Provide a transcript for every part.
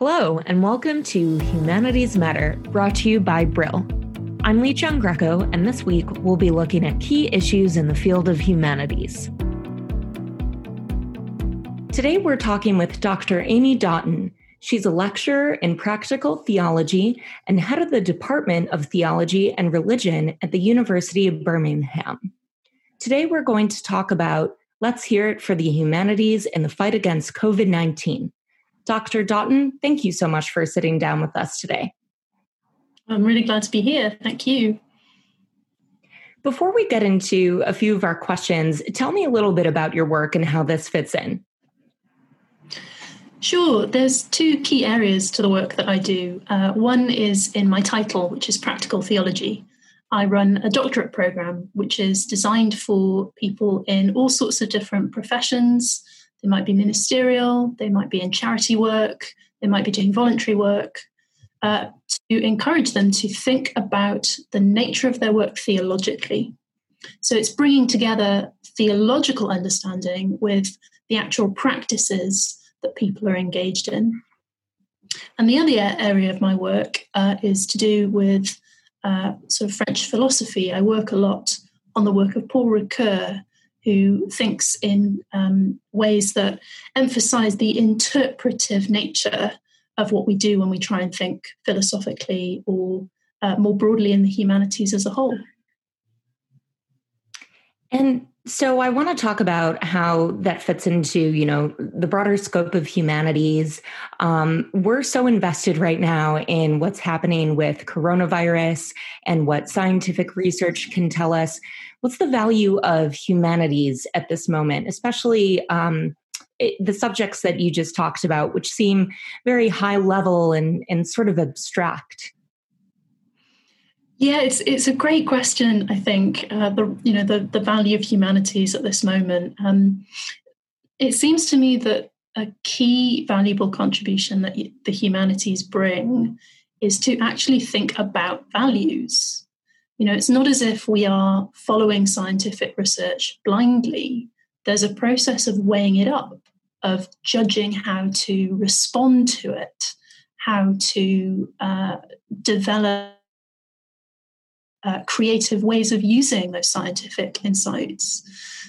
Hello, and welcome to Humanities Matter, brought to you by Brill. I'm Lee Chung Greco, and this week we'll be looking at key issues in the field of humanities. Today we're talking with Dr. Amy Daughton. She's a lecturer in practical theology and head of the Department of Theology and Religion at the University of Birmingham. Today we're going to talk about Let's Hear It for the Humanities in the Fight Against COVID 19. Dr. Daughton, thank you so much for sitting down with us today. I'm really glad to be here. Thank you. Before we get into a few of our questions, tell me a little bit about your work and how this fits in. Sure, there's two key areas to the work that I do. Uh, one is in my title, which is Practical Theology. I run a doctorate program, which is designed for people in all sorts of different professions, they might be ministerial, they might be in charity work, they might be doing voluntary work, uh, to encourage them to think about the nature of their work theologically. So it's bringing together theological understanding with the actual practices that people are engaged in. And the other area of my work uh, is to do with uh, sort of French philosophy. I work a lot on the work of Paul Ricoeur, who thinks in um, ways that emphasize the interpretive nature of what we do when we try and think philosophically or uh, more broadly in the humanities as a whole. And so I want to talk about how that fits into, you know, the broader scope of humanities. Um, we're so invested right now in what's happening with coronavirus and what scientific research can tell us what's the value of humanities at this moment, especially um, it, the subjects that you just talked about, which seem very high level and, and sort of abstract? Yeah, it's it's a great question. I think uh, the you know the the value of humanities at this moment. Um, it seems to me that a key valuable contribution that the humanities bring is to actually think about values. You know, it's not as if we are following scientific research blindly. There's a process of weighing it up, of judging how to respond to it, how to uh, develop uh, creative ways of using those scientific insights.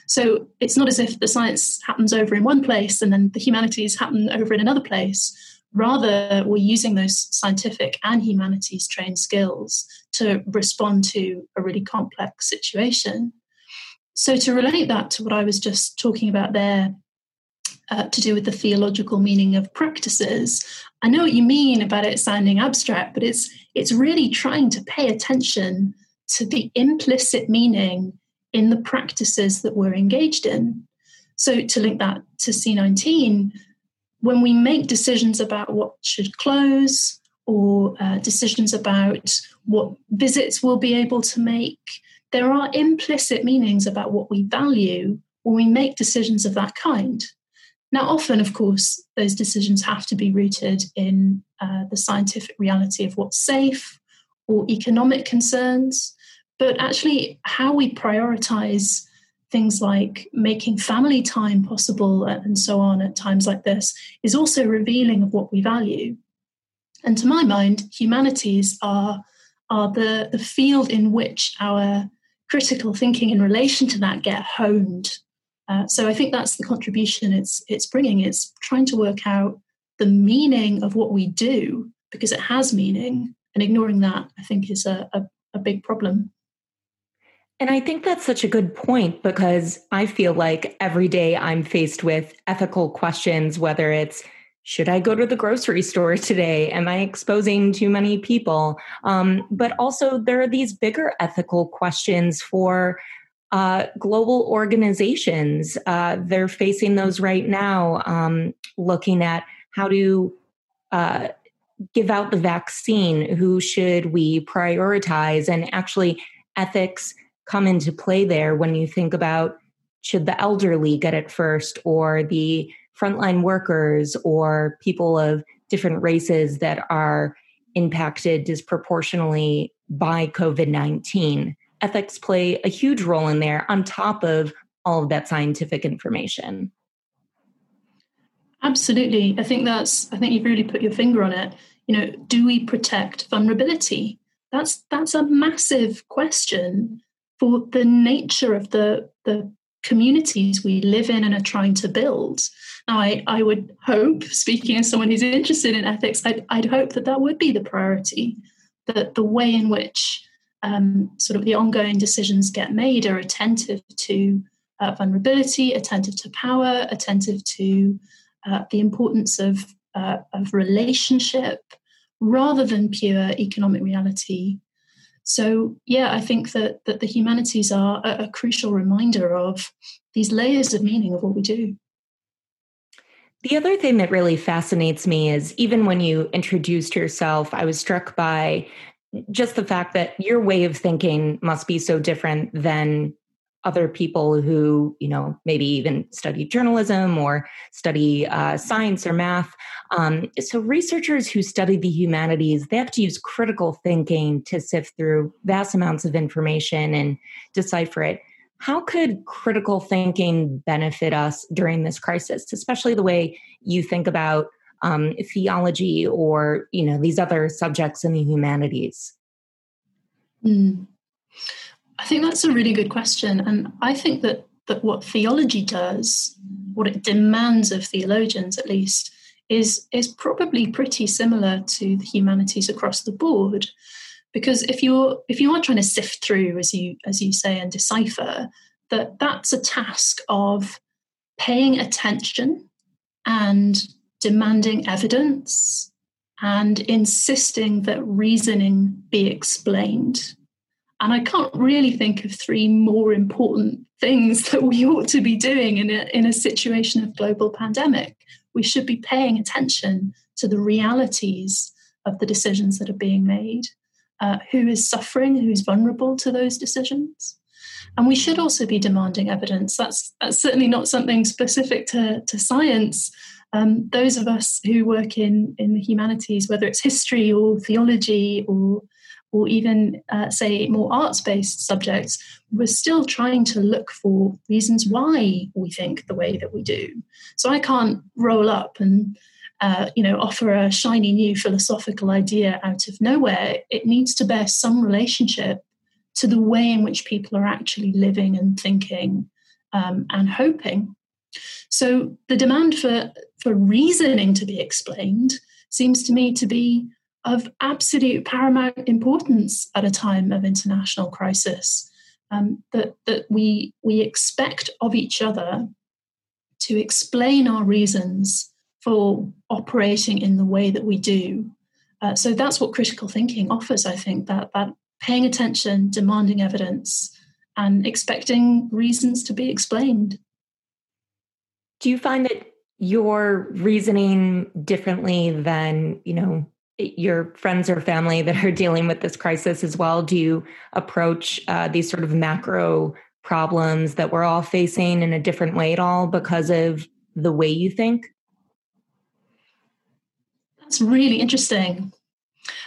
So it's not as if the science happens over in one place and then the humanities happen over in another place. Rather, we're using those scientific and humanities trained skills to respond to a really complex situation. So, to relate that to what I was just talking about there, uh, to do with the theological meaning of practices, I know what you mean about it sounding abstract, but it's it's really trying to pay attention to the implicit meaning in the practices that we're engaged in. So, to link that to C19, when we make decisions about what should close or uh, decisions about what visits we'll be able to make, there are implicit meanings about what we value when we make decisions of that kind. Now, often, of course, those decisions have to be rooted in uh, the scientific reality of what's safe or economic concerns, but actually, how we prioritize things like making family time possible and so on at times like this is also revealing of what we value. And to my mind, humanities are, are the, the field in which our critical thinking in relation to that get honed. Uh, so I think that's the contribution it's it's bringing. It's trying to work out the meaning of what we do because it has meaning, and ignoring that, I think, is a, a, a big problem. And I think that's such a good point because I feel like every day I'm faced with ethical questions, whether it's should I go to the grocery store today? Am I exposing too many people? Um, but also, there are these bigger ethical questions for uh, global organizations. Uh, they're facing those right now, um, looking at how to uh, give out the vaccine, who should we prioritize, and actually ethics come into play there when you think about should the elderly get it first or the frontline workers or people of different races that are impacted disproportionately by COVID 19. Ethics play a huge role in there on top of all of that scientific information. Absolutely. I think that's I think you've really put your finger on it. You know, do we protect vulnerability? That's that's a massive question for the nature of the the communities we live in and are trying to build. Now, I, I would hope, speaking as someone who's interested in ethics, I'd, I'd hope that that would be the priority, that the way in which um, sort of the ongoing decisions get made are attentive to uh, vulnerability, attentive to power, attentive to uh, the importance of, uh, of relationship rather than pure economic reality. So, yeah, I think that, that the humanities are a, a crucial reminder of these layers of meaning of what we do. The other thing that really fascinates me is even when you introduced yourself, I was struck by just the fact that your way of thinking must be so different than other people who you know maybe even study journalism or study uh, science or math. Um, so researchers who study the humanities they have to use critical thinking to sift through vast amounts of information and decipher it. How could critical thinking benefit us during this crisis especially the way you think about um, theology or you know these other subjects in the humanities mm. I think that's a really good question. And I think that, that what theology does, what it demands of theologians at least, is, is probably pretty similar to the humanities across the board. Because if you're if you are trying to sift through, as you as you say, and decipher, that that's a task of paying attention and demanding evidence and insisting that reasoning be explained and I can't really think of three more important things that we ought to be doing in a, in a situation of global pandemic. We should be paying attention to the realities of the decisions that are being made, uh, who is suffering, who's vulnerable to those decisions. And we should also be demanding evidence. That's, that's certainly not something specific to, to science. Um, those of us who work in, in the humanities, whether it's history or theology or or even uh, say more arts based subjects, we're still trying to look for reasons why we think the way that we do. So I can't roll up and uh, you know offer a shiny new philosophical idea out of nowhere. It needs to bear some relationship to the way in which people are actually living and thinking um, and hoping. So the demand for for reasoning to be explained seems to me to be of absolute paramount importance at a time of international crisis. Um, that that we we expect of each other to explain our reasons for operating in the way that we do. Uh, so that's what critical thinking offers. I think that that paying attention, demanding evidence, and expecting reasons to be explained. Do you find that you're reasoning differently than you know your friends or family that are dealing with this crisis as well? Do you approach uh, these sort of macro problems that we're all facing in a different way at all because of the way you think? That's really interesting.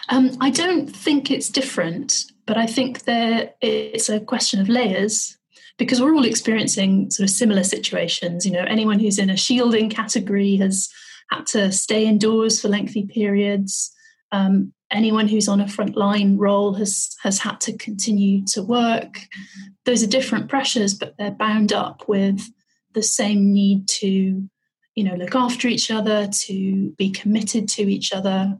Um, I don't think it's different, but I think there it's a question of layers because we're all experiencing sort of similar situations. You know, anyone who's in a shielding category has had to stay indoors for lengthy periods. Um, anyone who's on a frontline role has has had to continue to work. Those are different pressures, but they're bound up with the same need to, you know, look after each other, to be committed to each other.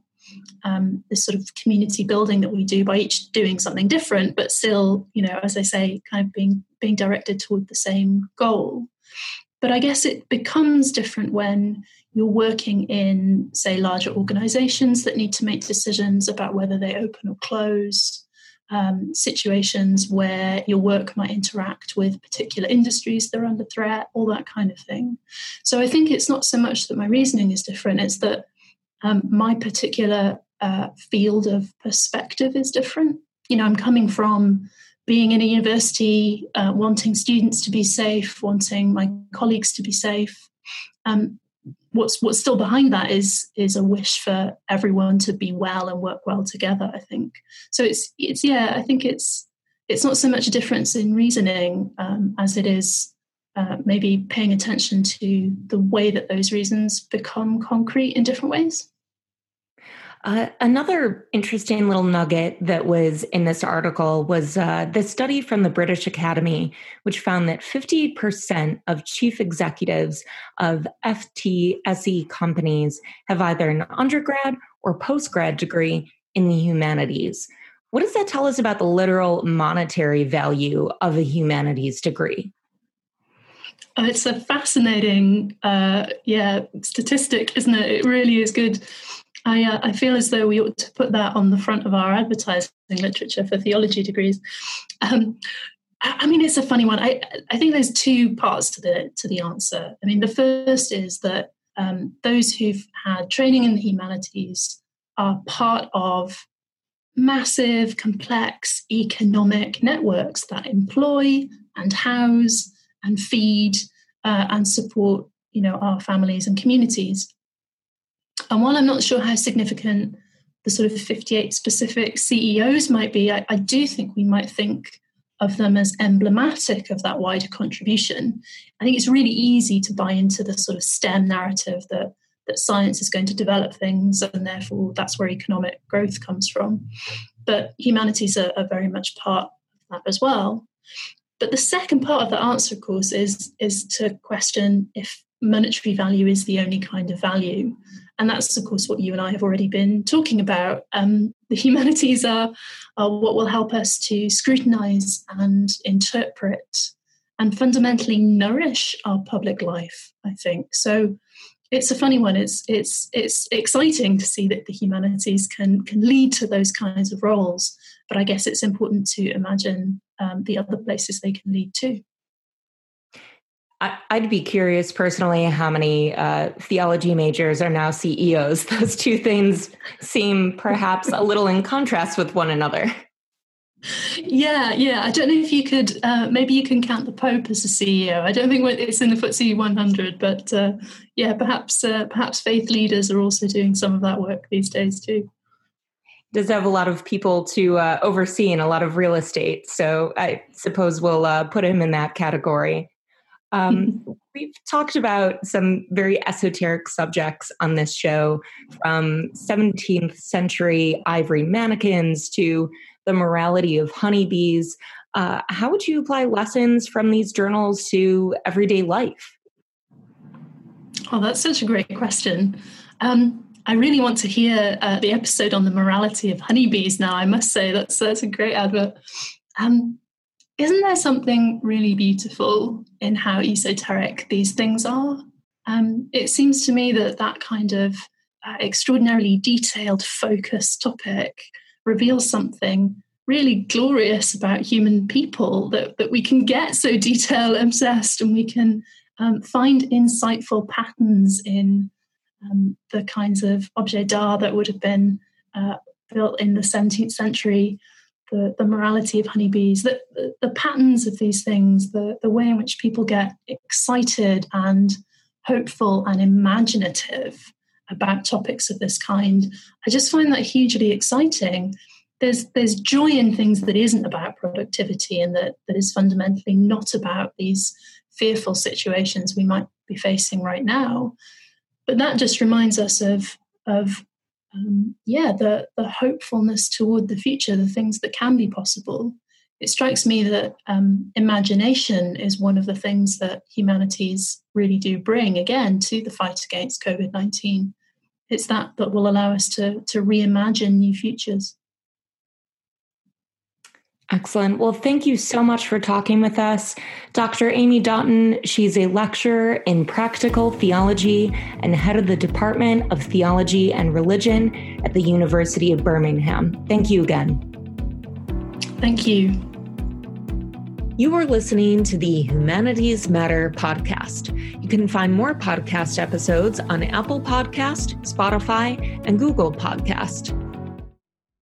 Um, this sort of community building that we do by each doing something different, but still, you know, as I say, kind of being being directed toward the same goal. But I guess it becomes different when you're working in, say, larger organizations that need to make decisions about whether they open or close, um, situations where your work might interact with particular industries that are under threat, all that kind of thing. So I think it's not so much that my reasoning is different, it's that um, my particular uh, field of perspective is different. You know, I'm coming from being in a university, uh, wanting students to be safe, wanting my colleagues to be safe. Um, what's what's still behind that is is a wish for everyone to be well and work well together i think so it's it's yeah i think it's it's not so much a difference in reasoning um, as it is uh, maybe paying attention to the way that those reasons become concrete in different ways. Uh, another interesting little nugget that was in this article was uh, the study from the British Academy, which found that 50% of chief executives of FTSE companies have either an undergrad or postgrad degree in the humanities. What does that tell us about the literal monetary value of a humanities degree? Oh, it's a fascinating, uh, yeah, statistic, isn't it? It really is good. I, uh, I feel as though we ought to put that on the front of our advertising literature for theology degrees. Um, I mean, it's a funny one. I, I think there's two parts to the to the answer. I mean, the first is that um, those who've had training in the humanities are part of massive, complex economic networks that employ and house and feed uh, and support, you know, our families and communities. And while I'm not sure how significant the sort of 58 specific CEOs might be, I, I do think we might think of them as emblematic of that wider contribution. I think it's really easy to buy into the sort of STEM narrative that that science is going to develop things and therefore that's where economic growth comes from. But humanities are, are very much part of that as well. But the second part of the answer, of course, is is to question if monetary value is the only kind of value. And that's, of course, what you and I have already been talking about. Um, the humanities are, are what will help us to scrutinize and interpret and fundamentally nourish our public life, I think. So it's a funny one. It's it's it's exciting to see that the humanities can can lead to those kinds of roles, but I guess it's important to imagine um, the other places they can lead to. I'd be curious personally how many uh, theology majors are now CEOs. Those two things seem perhaps a little in contrast with one another. Yeah, yeah. I don't know if you could. Uh, maybe you can count the Pope as a CEO. I don't think it's in the FTSE 100, but uh, yeah, perhaps uh, perhaps faith leaders are also doing some of that work these days too. Does have a lot of people to uh, oversee and a lot of real estate, so I suppose we'll uh, put him in that category. Um, we've talked about some very esoteric subjects on this show, from 17th century ivory mannequins to the morality of honeybees. Uh, how would you apply lessons from these journals to everyday life? Oh, that's such a great question. Um, I really want to hear uh, the episode on the morality of honeybees now. I must say that's that's a great advert. Um, isn't there something really beautiful in how esoteric these things are? Um, it seems to me that that kind of uh, extraordinarily detailed, focused topic reveals something really glorious about human people that, that we can get so detail obsessed and we can um, find insightful patterns in um, the kinds of objets d'art that would have been uh, built in the 17th century the, the morality of honeybees, the, the, the patterns of these things, the, the way in which people get excited and hopeful and imaginative about topics of this kind. I just find that hugely exciting. There's there's joy in things that isn't about productivity and that, that is fundamentally not about these fearful situations we might be facing right now. But that just reminds us of of um, yeah, the, the hopefulness toward the future, the things that can be possible. It strikes me that um, imagination is one of the things that humanities really do bring again to the fight against COVID 19. It's that that will allow us to, to reimagine new futures. Excellent. Well, thank you so much for talking with us. Dr. Amy Daughton, she's a lecturer in practical theology and head of the Department of Theology and Religion at the University of Birmingham. Thank you again. Thank you. You are listening to the Humanities Matter podcast. You can find more podcast episodes on Apple Podcast, Spotify, and Google Podcast.